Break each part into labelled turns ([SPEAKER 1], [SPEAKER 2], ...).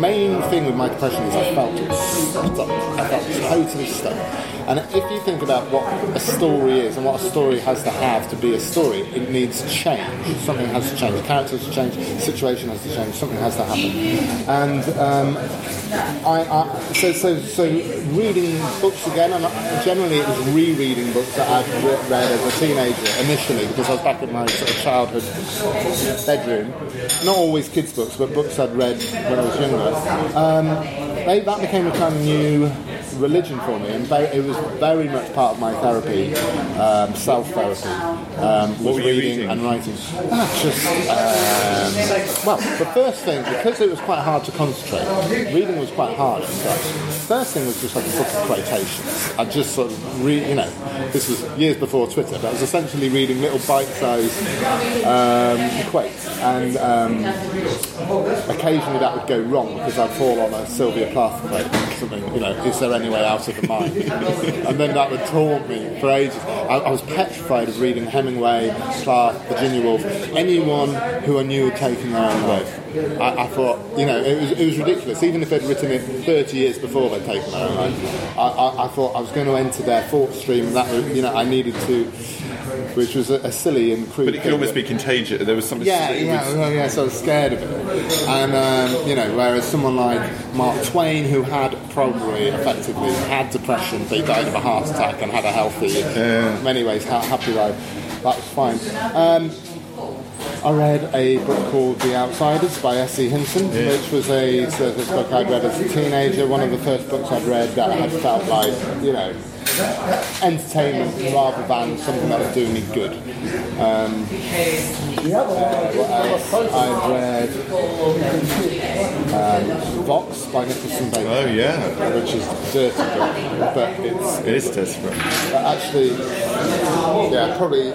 [SPEAKER 1] with my depression is I felt stuck. I felt totally stuck. And if you think about what a story is and what a story has to have to be a story, it needs change. Something has to change. The characters has to change. Situation has to change. Something has to happen. And um, I, I, so, so, so reading books again, and generally it was rereading books that I'd re- read as a teenager initially because I was back in my sort of childhood bedroom. Not always kids' books, but books I'd read when I was younger. Um, they, that became a kind of new religion for me, and it was very much part of my therapy, um, self-therapy. Um, was reading, and writing. Ah, just um, well, the first thing because it was quite hard to concentrate. Reading was quite hard. First thing was just like a book of quotations. I just sort of read, you know, this was years before Twitter, but I was essentially reading little bite-sized um, quotes, and um, occasionally that would go wrong because I'd fall on a Sylvia Plath quote, something, you know, is there any way out of the mind? and then that would taunt me for ages. I, I was petrified of reading Hemingway, Plath, Virginia Woolf, anyone who I knew had taken their own life. I, I thought, you know, it was, it was ridiculous. Even if they'd written it 30 years before they'd taken their own life, I, I, I thought I was going to enter their thought stream. And that, was- you know, I needed to, which was a, a silly and crude.
[SPEAKER 2] But it could almost be contagious. There was something.
[SPEAKER 1] yeah, yeah,
[SPEAKER 2] was-
[SPEAKER 1] well, yeah. So I was scared of it, and um, you know, whereas someone like Mark Twain, who had probably effectively had depression, but he died of a heart attack and had a healthy, in many ways, ha- happy life, that was fine. Um, I read a book called The Outsiders by S.E. Hinton, which was a sort of book I'd read as a teenager. One of the first books I'd read that I had felt like, you know, entertainment rather than something that was doing me good. Um, uh. I've read Vox by Nicholson Baker.
[SPEAKER 2] Oh yeah,
[SPEAKER 1] Which is a dirty book, but it's
[SPEAKER 2] it is desperate.
[SPEAKER 1] but actually, yeah, probably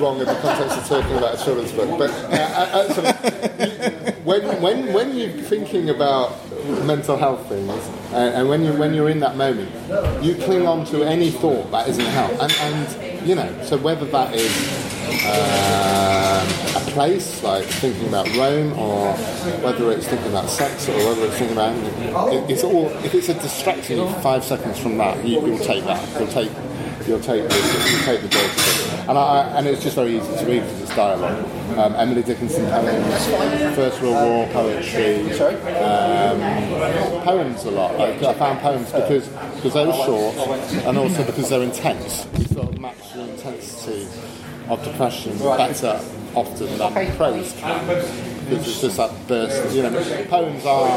[SPEAKER 1] wrong in the context of talking about a children's book. But uh, actually, when, when, when you're thinking about mental health things, and, and when, you, when you're in that moment, you cling on to any thought that isn't help. And, and you know, so whether that is um, a place, like thinking about Rome, or whether it's thinking about sex, or whether it's thinking about it, it's all. If it's a distraction of five seconds from that, you, you'll take that. You'll take. You'll take the, you'll take the dirty. And, I, and it's just very easy to read because it's dialogue. Um, Emily Dickinson poems, First World War poetry, um, poems a lot. I, I found poems because because they were short and also because they're intense. You sort of match the intensity of depression better often than prose can. Which is just that uh, burst, you know. Poems are,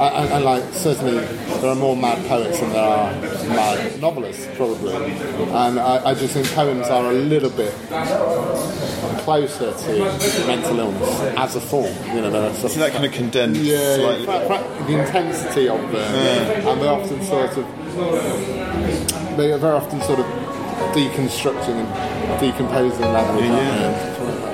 [SPEAKER 1] and, and like certainly there are more mad poets than there are mad novelists, probably. And I, I just think poems are a little bit closer to mental illness as a form. You know, they're sort
[SPEAKER 2] So that kind of condensed
[SPEAKER 1] yeah, yeah.
[SPEAKER 2] slightly.
[SPEAKER 1] Fra- fra- the intensity of them, and they're often sort of they are very often sort of deconstructing and decomposing language. they?